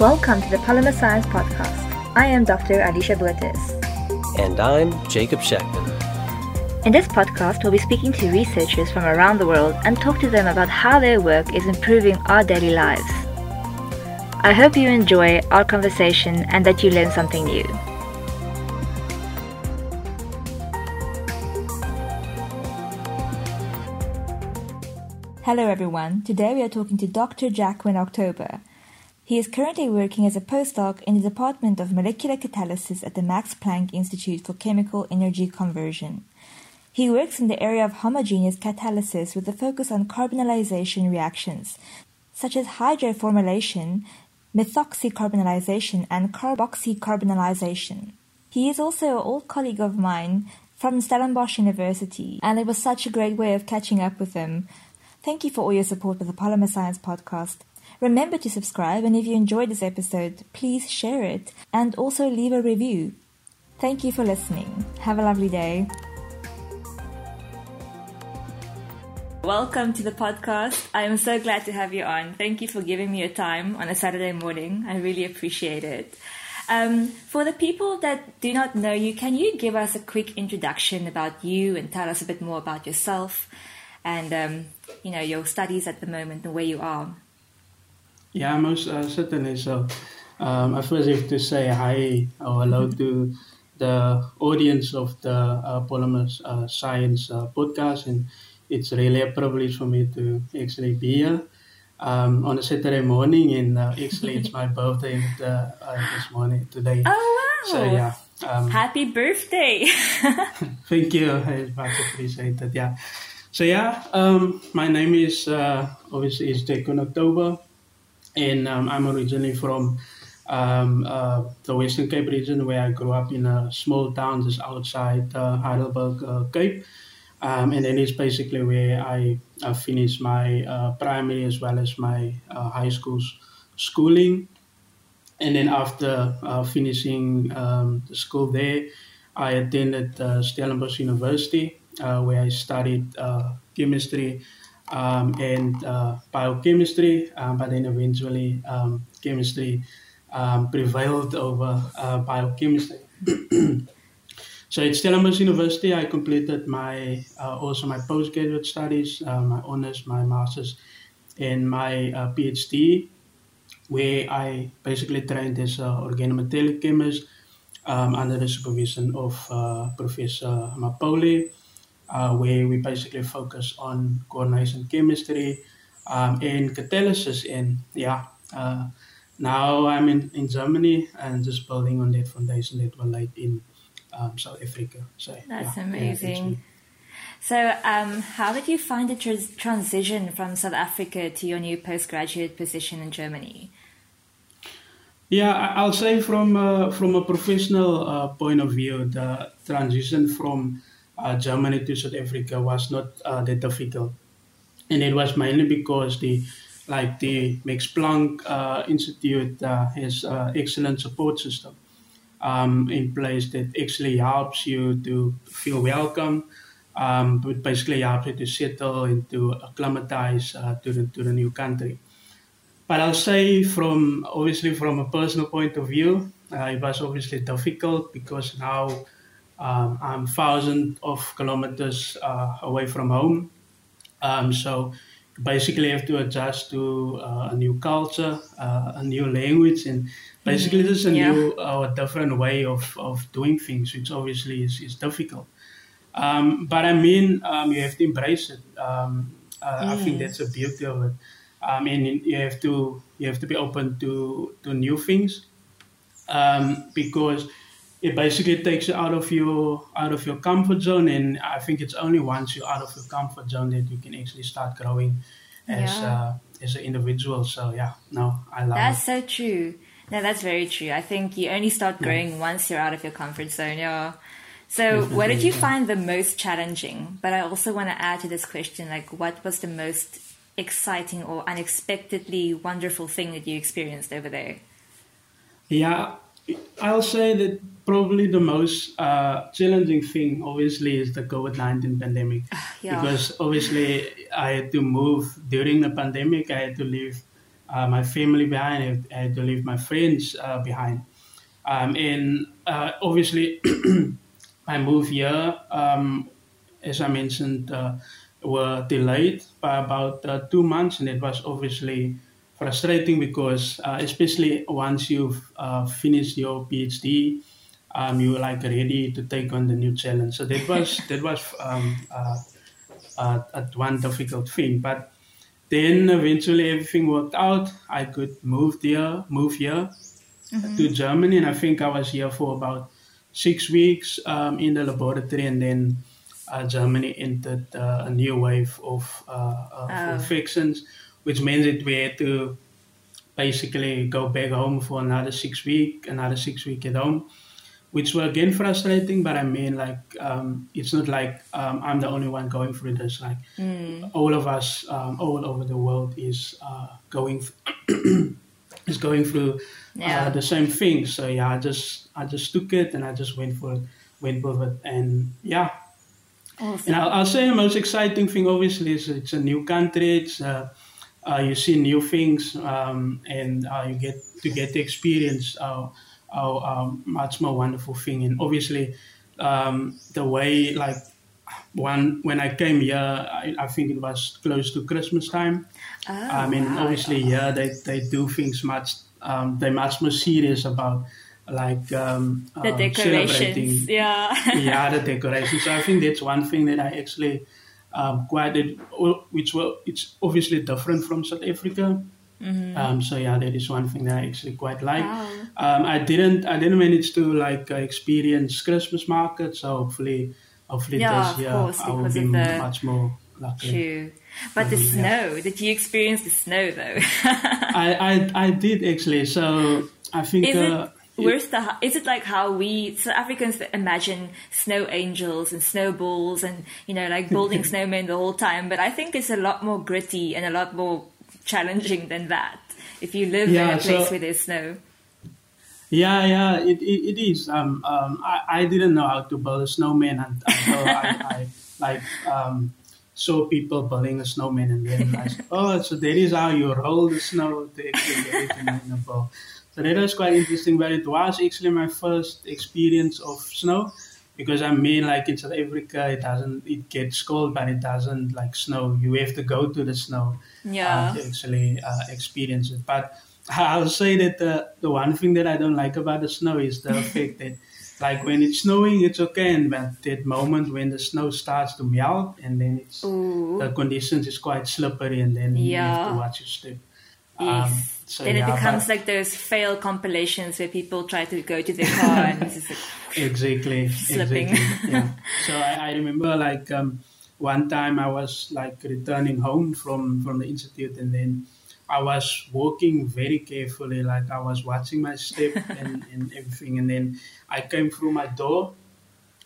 Welcome to the Polymer Science Podcast. I am Dr. Alicia Buertes. And I'm Jacob Shackman. In this podcast, we'll be speaking to researchers from around the world and talk to them about how their work is improving our daily lives. I hope you enjoy our conversation and that you learn something new. Hello, everyone. Today we are talking to Dr. Jacquin October. He is currently working as a postdoc in the Department of Molecular Catalysis at the Max Planck Institute for Chemical Energy Conversion. He works in the area of homogeneous catalysis with a focus on carbonylation reactions, such as hydroformylation, methoxycarbonylation, and carboxycarbonylation. He is also an old colleague of mine from Stellenbosch University, and it was such a great way of catching up with him. Thank you for all your support with the Polymer Science podcast. Remember to subscribe, and if you enjoyed this episode, please share it and also leave a review. Thank you for listening. Have a lovely day. Welcome to the podcast. I am so glad to have you on. Thank you for giving me your time on a Saturday morning. I really appreciate it. Um, for the people that do not know you, can you give us a quick introduction about you and tell us a bit more about yourself and um, you know your studies at the moment and where you are? Yeah, most uh, certainly. So, um, I first have to say hi or hello to the audience of the uh, Polymer uh, Science uh, podcast, and it's really a privilege for me to actually be here um, on a Saturday morning, and uh, actually it's my birthday uh, this morning today. Oh wow! So yeah. Um, Happy birthday! thank you. I much appreciate that. Yeah. So yeah, um, my name is obviously is Jacquin October and um, I'm originally from um, uh, the Western Cape region, where I grew up in a small town just outside uh, Heidelberg, uh, Cape. Um, and then it's basically where I, I finished my uh, primary as well as my uh, high school schooling. And then after uh, finishing um, the school there, I attended Stellenbosch University, where I studied chemistry um, and uh, biochemistry, um, but then eventually um, chemistry um, prevailed over uh, biochemistry. so at Stellenbosch University, I completed my uh, also my postgraduate studies, uh, my honors, my masters, and my uh, PhD, where I basically trained as an organometallic chemist um, under the supervision of uh, Professor Mapolie uh, where we basically focus on coordination chemistry um, and catalysis. And yeah, uh, now I'm in, in Germany and just building on that foundation that we laid in um, South Africa. So that's yeah, amazing. Yeah, so, um, how did you find the tr- transition from South Africa to your new postgraduate position in Germany? Yeah, I'll say from uh, from a professional uh, point of view, the transition from uh, Germany to South Africa was not uh, that difficult, and it was mainly because the like the Max Planck uh, Institute uh, has uh, excellent support system um, in place that actually helps you to feel welcome. Um, but basically helps you to settle and to acclimatize uh, to the to the new country. But I'll say from obviously from a personal point of view, it was obviously difficult because now um, I'm thousands of kilometers uh, away from home. Um, so basically have to adjust to uh, a new culture, uh, a new language, and basically mm-hmm. there's a yeah. new or uh, different way of, of doing things, which obviously is, is difficult. Um, but I mean, um, you have to embrace it. Um, uh, I think that's the beauty of it. I mean, you have to you have to be open to to new things um, because it basically takes you out of your out of your comfort zone and i think it's only once you're out of your comfort zone that you can actually start growing as yeah. uh, as an individual so yeah no i love that's it. so true no that's very true i think you only start growing once you're out of your comfort zone yeah So, what did you find the most challenging? But I also want to add to this question, like, what was the most exciting or unexpectedly wonderful thing that you experienced over there? Yeah, I'll say that probably the most uh, challenging thing, obviously, is the COVID 19 pandemic. yeah. Because obviously, I had to move during the pandemic, I had to leave uh, my family behind, I had- to leave my friends uh, behind. Um, and uh, obviously, my move here, um, as I mentioned, uh, were delayed by about uh, two months, and it was obviously frustrating because, uh, especially once you've finished your PhD, um, you're like ready to take on the new challenge. So that was that was um, one difficult thing, but then eventually everything worked out. I could move there, move here to Germany, and I think I was here for about six weeks um, in the laboratory, and then uh, Germany entered uh, a new wave of, uh, of Oh. infections, which means that we had to basically go back home for another six week, another six week at home, which were again frustrating. But I mean, like, um, it's not like um, I'm the only one going through this. Like, all of us um, all over the world is uh, going is going through Yeah. uh, the same thing. So yeah, I just I just took it and I just went for it, went with it, and yeah. Awesome. And I'll, I'll say the most exciting thing, obviously, is it's a new country. It's uh, uh, you see new things, um, and uh, you get to get to experience a um, much more wonderful thing. And obviously, um, the way like one when I came here, I, I think it was close to Christmas time. Oh, I mean, wow. obviously, yeah, they, they do things much. Um, they're much more serious about like um, the um, decorations. celebrating Yeah. yeah, the decorations. So I think that's one thing that I actually um, quite did, which well, it's obviously different from South Africa. Um, so yeah, that is one thing that I actually quite like. Wow. Um, I didn't, I didn't manage to like uh, experience Christmas market. So hopefully, hopefully Yeah, this year course, I will be the- much more lucky. True. But the snow, did you experience the snow though? I, I, I did actually. So I think. Is uh, it where's the is it like how we South Africans imagine snow angels and snowballs and you know like building snowmen the whole time? But I think it's a lot more gritty and a lot more challenging than that. If you live in a place so- where there's snow, Yeah, yeah, it, it, it is. Um, um, I, I didn't know how to build a snowman until I, I like um, saw people building a snowman, and then I said, "Oh, so that is how you roll the snow to actually get it in, a bowl." So that was quite interesting. But it was actually my first experience of snow because I mean, like in South Africa, it doesn't. It gets cold, but it doesn't like snow. You have to go to the snow yeah, uh, to actually uh, experience it. But I'll say that the, the one thing that I don't like about the snow is the fact that, like, when it's snowing, it's okay, and but that moment when the snow starts to melt and then it's Ooh. the conditions is quite slippery, and then you have to watch your step. Yes. so then yeah, it becomes but- like those fail compilations where people try to go to their car and it's just like, exactly Slipping. exactly yeah so I, I remember like um, one time i was like returning home from from the institute and then i was walking very carefully like i was watching my step and, and everything and then i came through my door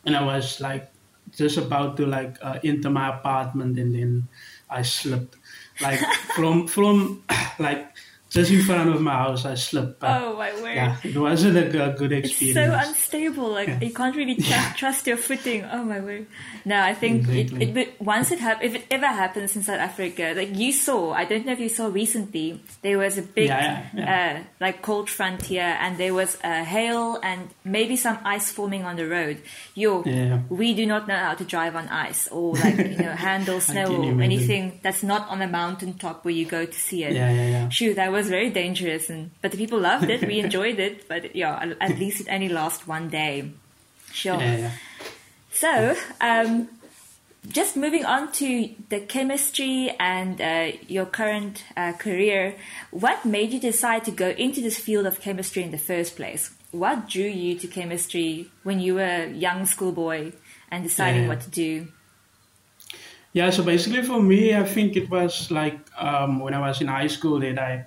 and i was like just about to like uh, enter my apartment and then i slipped. Like from from like just in front of my house i slipped but oh my word. yeah it wasn't a good, good It's experience so unstable. Like Yeah. you can't really trust, trust your footing. Oh my word! No, I think Exactly. it, it. Once it hap- if it ever happens in South Africa, like you saw, I don't know if you saw recently, there was a big Yeah, yeah, Uh, like cold front here, and there was uh, hail and maybe some ice forming on the road. Yo, Yeah. we do not know how to drive on ice or like you know handle snow or anything that's not on a mountain top where you go to see it. Yeah, yeah, yeah. Shoot, that was very dangerous, and but the people loved it. We enjoyed it, but yeah, at- least it only lasted one day. Sure. yeah, yeah. So, um, just moving on to the chemistry and uh, your current uh, career, what made you decide to go into this field of chemistry in the first place? What drew you to chemistry when you were a young schoolboy and deciding Yeah. what to do? Yeah, so basically for me, I think it was like um, when I was in high school that I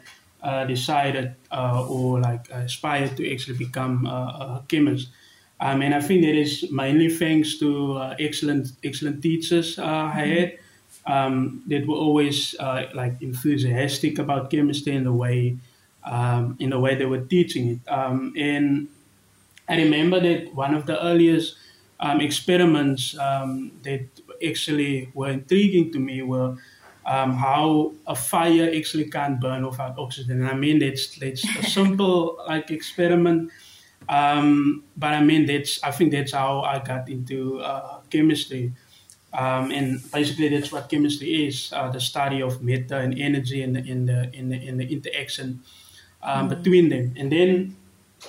decided uh, or like aspired to actually become a, a chemist. Um, and I think that is mainly thanks to uh, excellent excellent teachers uh, I had um, that were always uh, like enthusiastic about chemistry in the way um, in the way they were teaching it. Um, and I remember that one of the earliest um, experiments um, that actually were intriguing to me were um, how a fire actually can't burn without oxygen. And I mean, that's that's a simple like experiment, um, but I mean that's I think that's how I got into uh, chemistry. Um, and basically, that's what chemistry is: uh, the study of matter and energy in the in the in the, in the interaction um, mm-hmm. between them. And then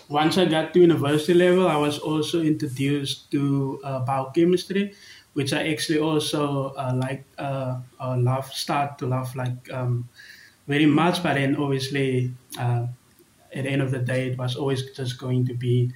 once I got to university level, I was also introduced to uh, biochemistry, which I actually also uh, like uh, uh, love start to love like um, very much. But then obviously, uh, at the end of the day, it was always just going to be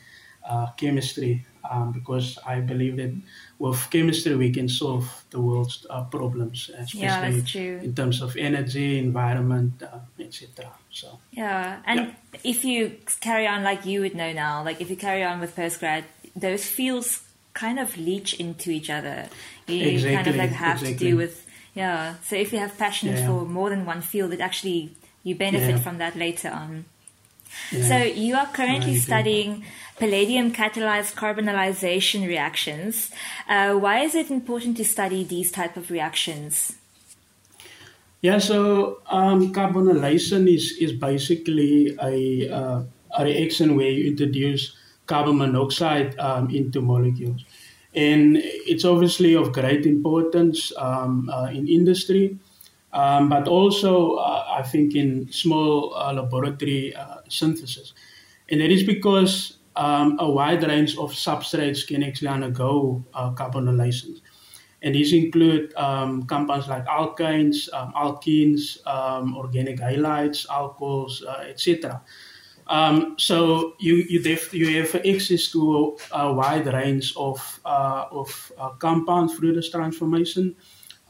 uh, chemistry um, because I believe that with chemistry we can solve the world's uh, problems, especially yeah, in terms of energy, environment, uh, etc. So yeah, and yeah. if you carry on like you would know now, like if you carry on with postgrad, those fields kind of leech into each other. You exactly, kind of like have exactly. to do with yeah. So if you have passion Yeah. for more than one field, it actually you benefit Yeah. from that later on. Yeah. So you are currently do. studying palladium catalyzed carbonylation reactions. Uh, why is it important to study these type of reactions? Yeah, so um, carbonylation is, is basically a, uh, a reaction where you introduce carbon monoxide um, into molecules. And it's obviously of great importance um, uh, in industry, um, but also, uh, I think, in small uh, laboratory uh, synthesis. And that is because um, a wide range of substrates can actually undergo uh, carbonylations. And these include um, compounds like alkynes, um, alkenes, organic halides, alcohols, uh, etc. Um, so you you, def- you have access to a wide range of uh, of uh, compounds through this transformation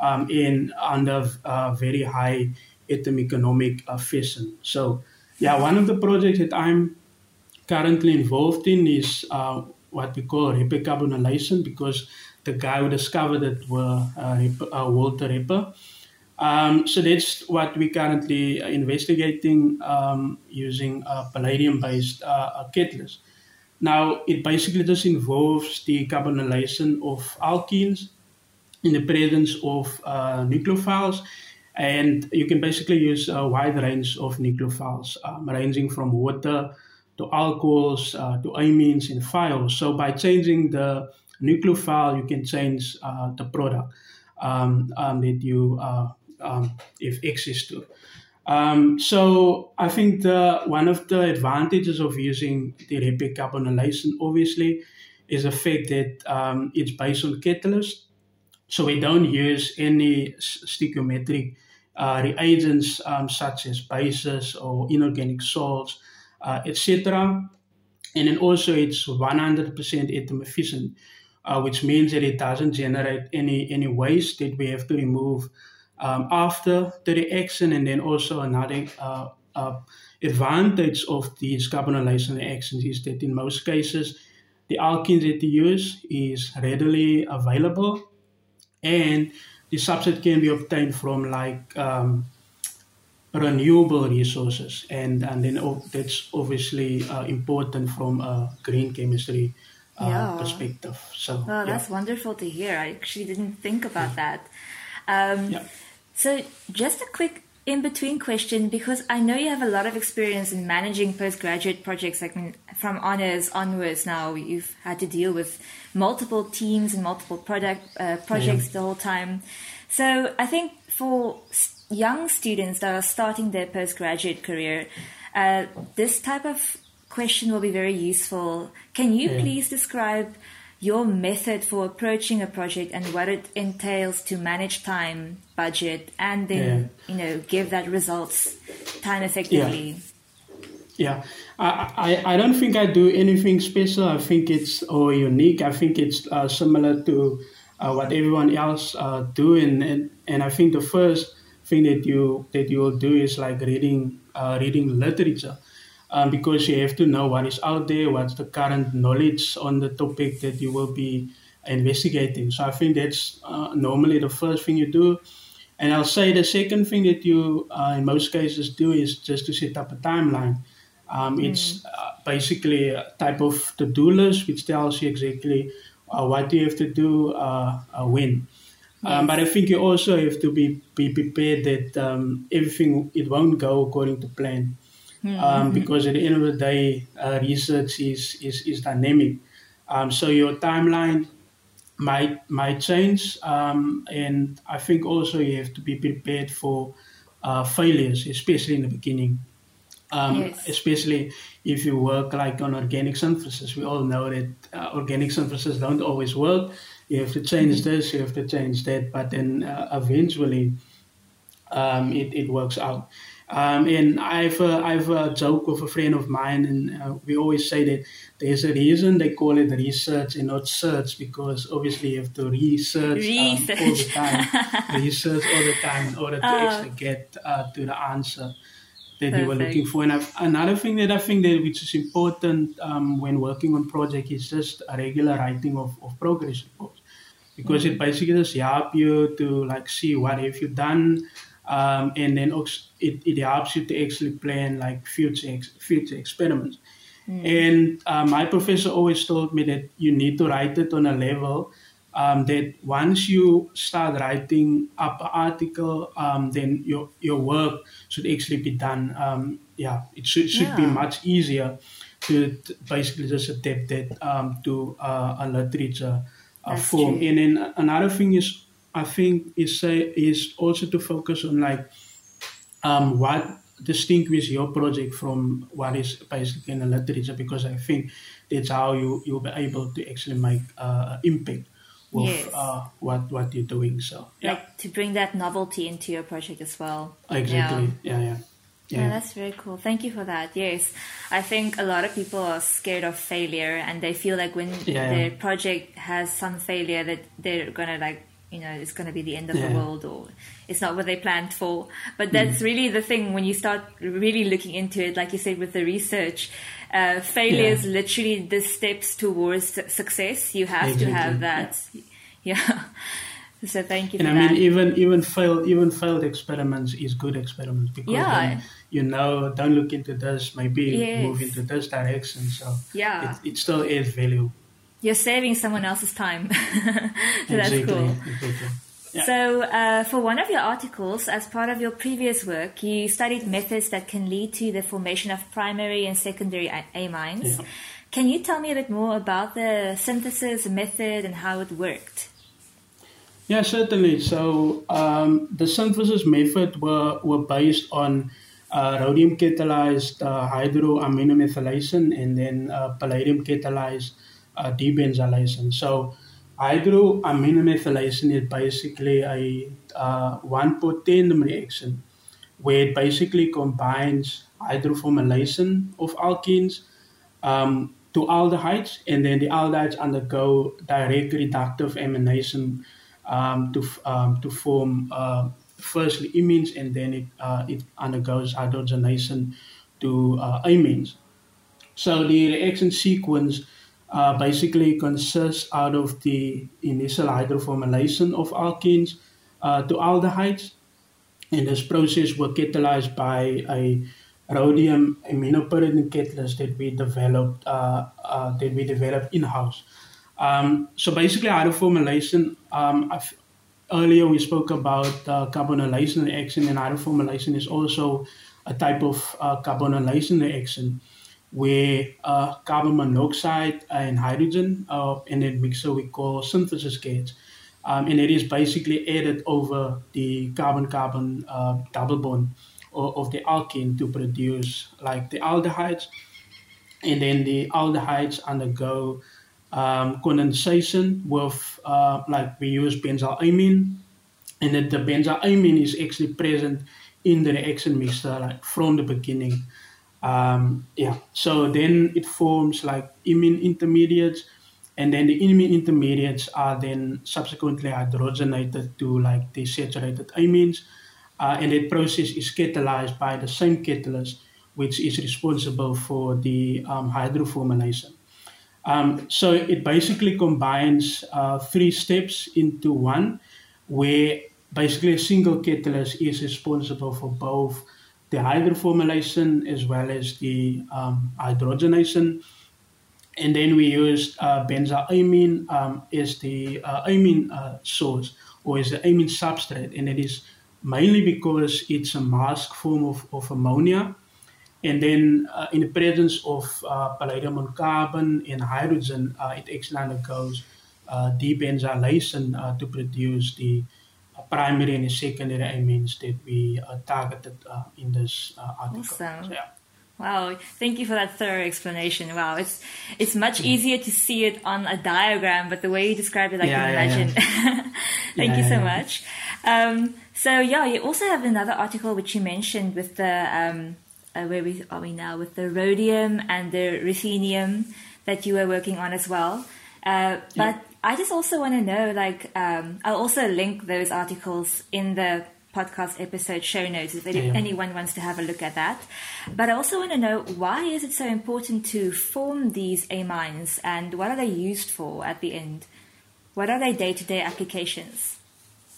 um, in under uh, very high atom economic uh, fashion. So yeah, one of the projects that I'm currently involved in is uh, what we call Reppe carbonylation because the guy who discovered it was uh, uh, Walter Reppe. Um, so that's what we're currently investigating um, using a palladium-based uh, catalyst. Now, it basically just involves the carbonylation of alkenes in the presence of uh, nucleophiles, and you can basically use a wide range of nucleophiles, um, ranging from water to alcohols uh, to amines and thiols. So by changing the nucleophile, you can change uh, the product um, um, that you uh, um, have access to. Um, so I think the one of the advantages of using the Reppe carbonylation, obviously, is the fact that um, it's based on catalyst. So we don't use any stoichiometric uh, reagents um, such as bases or inorganic salts, uh, etc. And then also it's 100% atom efficient, uh, which means that it doesn't generate any any waste that we have to remove um, after the reaction. And then also another uh, uh, advantage of these carbonylation reactions is that in most cases, the alkenes that you use is readily available, and the substrate can be obtained from like um, renewable resources, and and then o- that's obviously uh, important from a green chemistry uh, Yeah. perspective. So Oh, yeah. that's wonderful to hear. I actually didn't think about that. Um, Yeah. So, just a quick in between question because I know you have a lot of experience in managing postgraduate projects. Like from honors onwards, now you've had to deal with multiple teams and multiple product uh, projects the whole time. So, I think for young students that are starting their postgraduate career, uh, this type of question will be very useful. Can you Yeah. please describe your method for approaching a project and what it entails to manage time, budget, and then you know give that results time effectively? Yeah, I, I, I don't think I do anything special. I think it's or unique. I think it's uh, similar to uh, what everyone else uh, do, and, and and I think the first thing that you that you will do is like reading uh, reading literature. Um, because you have to know what is out there, what's the current knowledge on the topic that you will be investigating. So I think that's uh, normally the first thing you do. And I'll say the second thing that you, uh, in most cases, do is just to set up a timeline. Um, mm. It's uh, basically a type of to-do list which tells you exactly uh, what you have to do uh, uh, when. Um. Um, but I think you also have to be, be prepared that um, everything it won't go according to plan. Mm-hmm. Um, because at the end of the day, uh, research is, is, is dynamic. Um, so your timeline might might change, um, and I think also you have to be prepared for uh, failures, especially in the beginning. Um, yes. Especially if you work like on organic synthesis, we all know that uh, organic synthesis don't always work. You have to change mm-hmm. this, you have to change that, but then uh, eventually um, it, it works out. Um, and I've uh, I've a joke with a friend of mine, and uh, we always say that there's a reason they call it research and not search because obviously you have to research, research. Um, all the time, research all the time in order to uh, actually get uh, to the answer that perfect. you were looking for. And I've, another thing that I think that which is important um, when working on project is just a regular writing of, of progress reports because mm-hmm. it basically just help you to like see what have you done um, and then it, it helps you to actually plan like future ex- future experiments. Mm. And uh, my professor always told me that you need to write it on a level um, that once you start writing up an article, um, then your your work should actually be done. Um, yeah, it should should yeah. be much easier to, to, basically just adapt that um, to uh, a literature uh, form. True. And then another thing is I think is say is also to focus on like um, what distinguishes your project from what is basically in the literature because I think that's how you you'll be able to actually make uh, impact with yes. uh, what what you're doing. So yeah. like to bring that novelty into your project as well. Exactly. Yeah. yeah. yeah. Yeah. yeah. that's very cool. Thank you for that. Yes, I think a lot of people are scared of failure, and they feel like when yeah, their project has some failure, that they're gonna like you know it's going to be the end of yeah. the world or it's not what they planned for but that's mm. really the thing when you start really looking into it like you said with the research uh, failure is literally the steps towards success you have exactly. to have that yeah, yeah. so thank you for that. and I that. mean even even failed even failed experiments is good experiments because yeah. you know don't look into this maybe yes. move into this direction so yeah it, it still is value you're saving someone else's time. so that's cool. Yeah. So, uh, for one of your articles, as part of your previous work, you studied methods that can lead to the formation of primary and secondary amines. Yeah. Can you tell me a bit more about the synthesis method and how it worked? Yeah, certainly. So, um, the synthesis method were, were based on uh, rhodium catalyzed uh, hydroaminomethylation and then uh, palladium catalyzed uh, debenzylation. So hydroaminomethylation is basically a uh, one tandem reaction where it basically combines hydroformylation of alkenes um, to aldehydes, and then the aldehydes undergo direct reductive amination um, to um, to form uh, firstly imines, and then it uh, it undergoes hydrogenation to uh, amines. So the reaction sequence uh, basically consists out of the initial hydroformylation of alkenes uh, to aldehydes. And this process was catalyzed by a rhodium iminopyridine catalyst that we developed uh, uh that we developed in house. Um, so basically, hydroformylation. Um, earlier we spoke about uh, carbonylation reaction, and hydroformylation is also a type of uh, carbonylation reaction where uh, carbon monoxide and hydrogen in a mixer we call synthesis gas. Um, and it is basically added over the carbon-carbon uh, double bond of, of the alkene to produce like the aldehydes. And then the aldehydes undergo um, condensation with uh, like we use benzylamine. And that the benzylamine is actually present in the reaction mixture like from the beginning. Um, yeah, so then it forms like imine intermediates, and then the imine intermediates are then subsequently hydrogenated to like the saturated amines, uh, and that process is catalyzed by the same catalyst which is responsible for the um, hydroformylation. Um, so it basically combines uh, three steps into one, where basically a single catalyst is responsible for both the hydroformylation as well as the um, hydrogenation. And then we used uh, benzylamine um, as the uh, amine uh, source or as the amine substrate, and it is mainly because it's a mask form of, of ammonia. And then uh, in the presence of uh, palladium on carbon and hydrogen, uh, it actually undergoes uh, debenzylation uh, to produce the primary and secondary amines that we uh, targeted uh, in this uh, article. Awesome. So, yeah. Wow, thank you for that thorough explanation. Wow, it's it's much easier to see it on a diagram, but the way you described it, I Yeah, can yeah, imagine. thank Yeah, you so yeah. much. Um, so yeah, you also have another article which you mentioned with the um, uh, where we are we now with the rhodium and the ruthenium that you were working on as well. Uh, but I just also want to know, like, um, I'll also link those articles in the podcast episode show notes if Yeah. anyone wants to have a look at that. But I also want to know why is it so important to form these amines and what are they used for at the end? What are their day-to-day applications?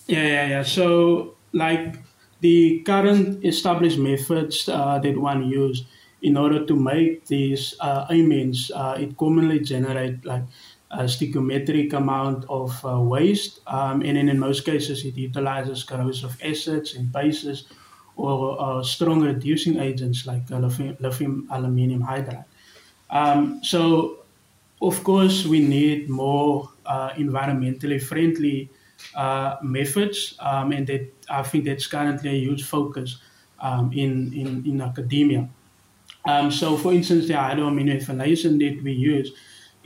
Yeah, yeah, yeah. So, like the current established methods uh, that one use in order to make these uh, amines, uh, it commonly generate like a stoichiometric amount of uh, waste, um, and then in most cases it utilizes corrosive acids and bases or uh, strong reducing agents like uh, lithium, lithium aluminium hydride. Um, so, of course, we need more uh, environmentally friendly uh, methods, um, and that I think that's currently a huge focus um, in, in in academia. Um, so, for instance, the hydroaminomethylation that we use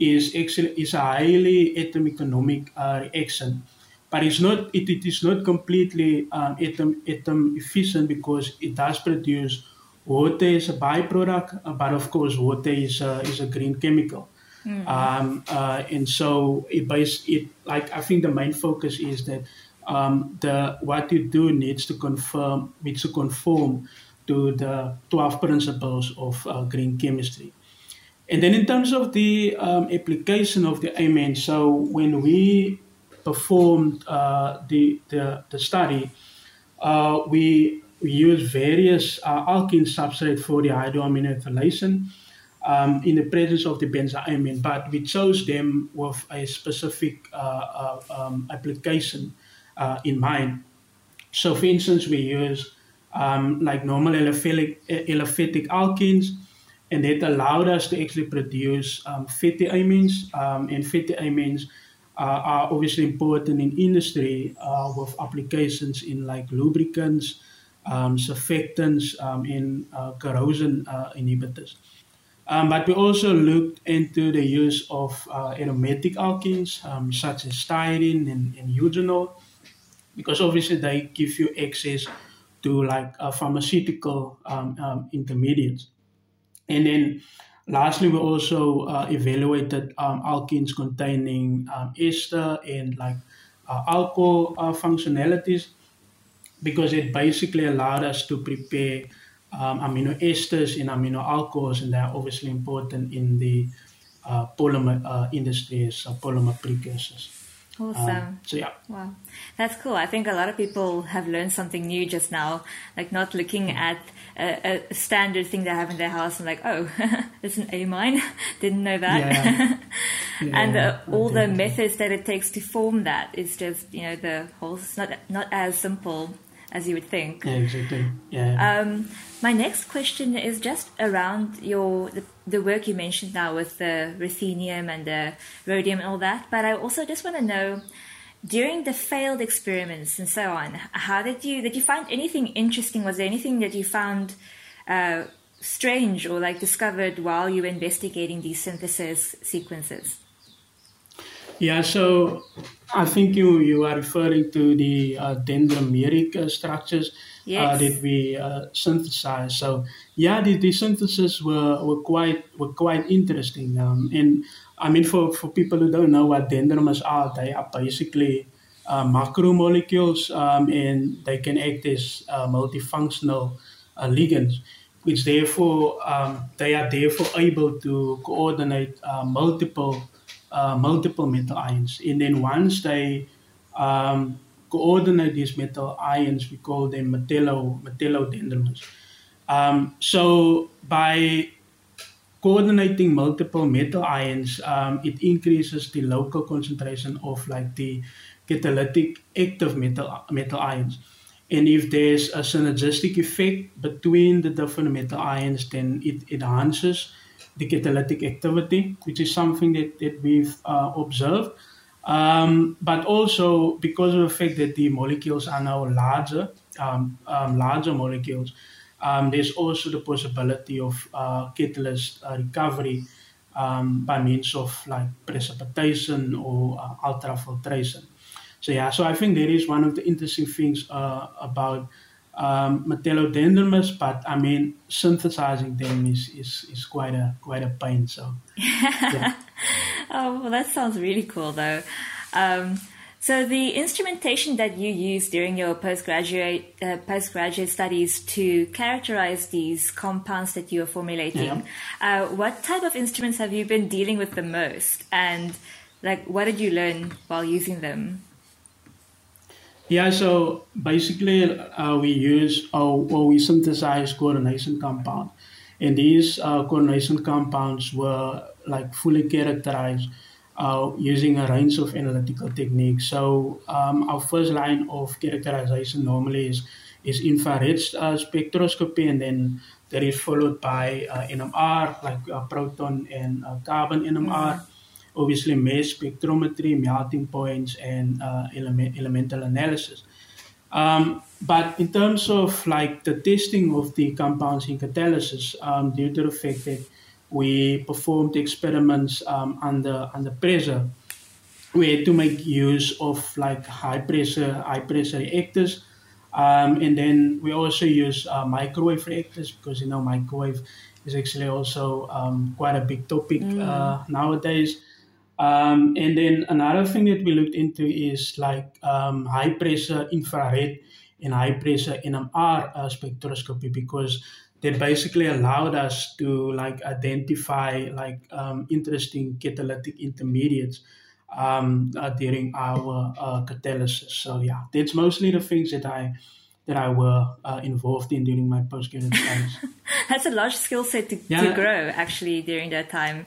is actually is a highly atom economic uh, reaction, but it's not it, it is not completely um, atom atom efficient because it does produce water as a byproduct, uh, but of course water is a, is a green chemical. Um, uh, and so it base it like I think the main focus is that um, the what you do needs to confirm needs to conform to the 12 principles of uh, green chemistry. And then in terms of the um, application of the amine, so when we performed uh, the, the, the study, uh, we, we used various uh, alkene substrate for the hydroaminomethylation um, in the presence of the benzylamine, but we chose them with a specific uh, uh, um, application uh, in mind. So, for instance, we use um, like normal aliphatic, aliphatic alkenes, and that allowed us to actually produce um, fatty amines. Um, and fatty amines uh, are obviously important in industry uh, with applications in like lubricants, um, surfactants, um, and uh, corrosion uh, inhibitors. Um, but we also looked into the use of uh, aromatic alkenes um, such as styrene and, and eugenol because obviously they give you access to like uh, pharmaceutical um, um, intermediates. And then lastly, we also uh, evaluated um, alkenes containing um, ester and like uh, alcohol uh, functionalities because it basically allowed us to prepare um, amino esters and amino alcohols, and they're obviously important in the uh, polymer uh, uh, polymer precursors. Awesome. Um, so yeah. Wow, that's cool. I think a lot of people have learned something new just now, like not looking at a, a standard thing they have in their house and like, oh, it's an amine. Didn't know that. Yeah. and uh, all the methods that it takes to form that is just, you know, the whole. It's not not as simple as you would think. Yeah, exactly. Yeah. Um, my next question is just around your the, the work you mentioned now with the ruthenium and the rhodium and all that. But I also just want to know during the failed experiments and so on, how did you did you find anything interesting? Was there anything that you found uh, strange or like discovered while you were investigating these synthesis sequences? Yeah, so I think you, you are referring to the uh, dendrimeric uh, structures uh, that we uh, synthesized. So yeah, the, the synthesis were, were quite were quite interesting. Um, and I mean, for, for people who don't know what dendrimers are, they are basically uh, macromolecules, um, and they can act as uh, multifunctional uh, ligands. which therefore um, they are therefore able to coordinate uh, multiple uh, multiple metal ions. And then once they um, coordinate these metal ions, we call them metallo metallodendrimers. Um, so by coordinating multiple metal ions, um, it increases the local concentration of like the catalytic active metal metal ions. And if there's a synergistic effect between the different metal ions, then it enhances the catalytic activity, which is something that, that we've uh, observed. Um, but also because of the fact that the molecules are now larger, um, um, larger molecules, um, there's also the possibility of uh, catalyst uh, recovery um, by means of like precipitation or uh, ultrafiltration. So yeah, so I think that is one of the interesting things uh, about um, but I mean synthesizing them is, is, is quite a quite a pain. So yeah. oh well, that sounds really cool though. Um, so the instrumentation that you use during your postgraduate uh, postgraduate studies to characterize these compounds that you are formulating, yeah. uh, what type of instruments have you been dealing with the most, and like what did you learn while using them? Yeah, so basically uh, we use or, or, we synthesize coordination compounds, and these uh, coordination compounds were like fully characterized uh, using a range of analytical techniques. So um, our first line of characterization normally is is infrared uh, spectroscopy, and then that is followed by uh, NMR, like uh, proton and carbon NMR. Mm-hmm. Obviously, mass spectrometry, melting points, and uh, element, elemental analysis. Um, but in terms of like the testing of the compounds in catalysis, um, due to the fact that we performed experiments um, under under pressure. We had to make use of like high pressure high pressure reactors, um, and then we also use uh, microwave reactors because you know microwave is actually also um, quite a big topic mm. uh, nowadays. Um, and then another thing that we looked into is like um, high pressure infrared and high pressure NMR uh, spectroscopy because that basically allowed us to like identify like um, interesting catalytic intermediates um, uh, during our uh, catalysis. So yeah, that's mostly the things that I that I were uh, involved in during my postgraduate studies. That's a large skill set to, yeah. to, grow actually during that time.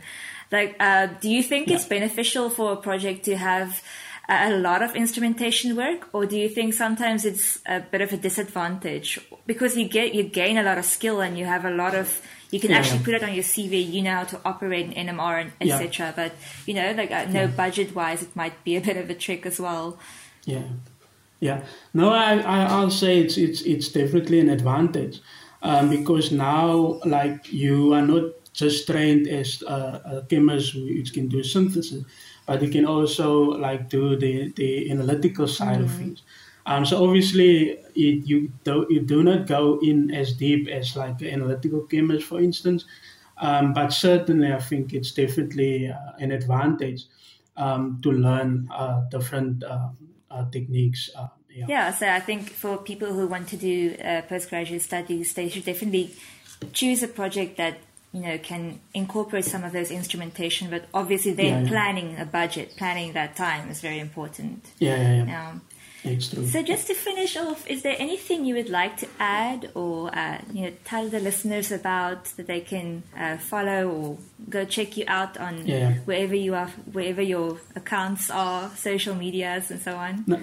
Like, uh, do you think yeah. it's beneficial for a project to have a lot of instrumentation work, or do you think sometimes it's a bit of a disadvantage because you get you gain a lot of skill and you have a lot of you can yeah. actually put it on your CV. You know how to operate an NMR and etc. Yeah. But you know, like uh, no yeah. budget wise, it might be a bit of a trick as well. Yeah, yeah. No, I, I I'll say it's it's it's definitely an advantage um, because now like you are not just trained as a, a chemist which can do synthesis but you can also like do the, the analytical side mm-hmm. of things. Um, so obviously, it, you do you do not go in as deep as like an analytical chemist, for instance. Um, but certainly, I think it's definitely uh, an advantage um, to learn uh, different uh, uh techniques. Uh, yeah. yeah. so I think for people who want to do uh, postgraduate studies, they should definitely choose a project that you know, can incorporate some of those instrumentation, but obviously then yeah, yeah. planning a budget, planning that time is very important. Yeah, yeah, yeah. Um, so just to finish off, is there anything you would like to add or uh, you know tell the listeners about that they can uh, follow or go check you out on yeah. wherever you are, wherever your accounts are, social medias and so on? No.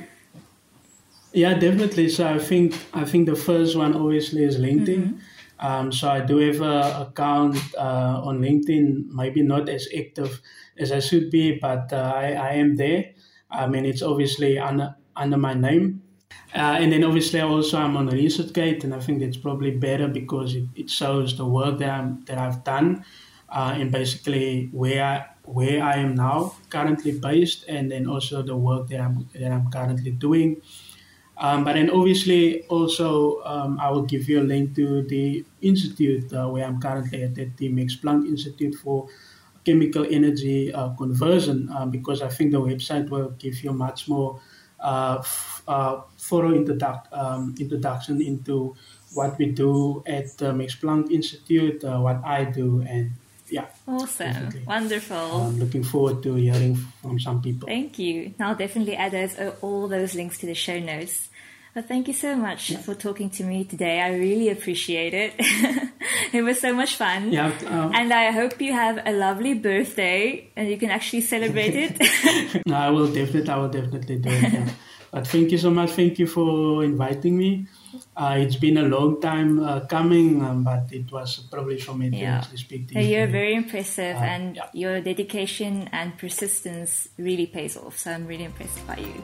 Yeah, definitely. So I think I think the first one obviously is LinkedIn. Mm-hmm. Um, so I do have an account uh, on LinkedIn, maybe not as active as I should be, but uh, I, I am there. I mean, it's obviously under, under my name. Uh, and then obviously also I'm on ResearchGate, and I think that's probably better because it, it shows the work that, I'm, that I've done uh, and basically where I, where I am now currently based, and then also the work that I'm, that I'm currently doing. Um, but then obviously also um, I will give you a link to the institute uh, where I'm currently at, at the Max Planck Institute for Chemical Energy uh, Conversion um, because I think the website will give you much more uh, f- uh, thorough um, introduction into what we do at the Max Planck Institute, uh, what I do, and yeah. Awesome. Definitely. Wonderful. I'm looking forward to hearing from some people. Thank you. I'll definitely add those, uh, all those links to the show notes. But thank you so much for talking to me today. I really appreciate it. it was so much fun. Yeah, um, and I hope you have a lovely birthday and you can actually celebrate it. no, I will definitely, I will definitely do it. Yeah. but thank you so much. Thank you for inviting me. Uh, it's been a long time uh, coming, um, but it was a privilege for me to Yeah. actually speak to So you. you're today. very impressive Uh, and yeah. your dedication and persistence really pays off. So I'm really impressed by you.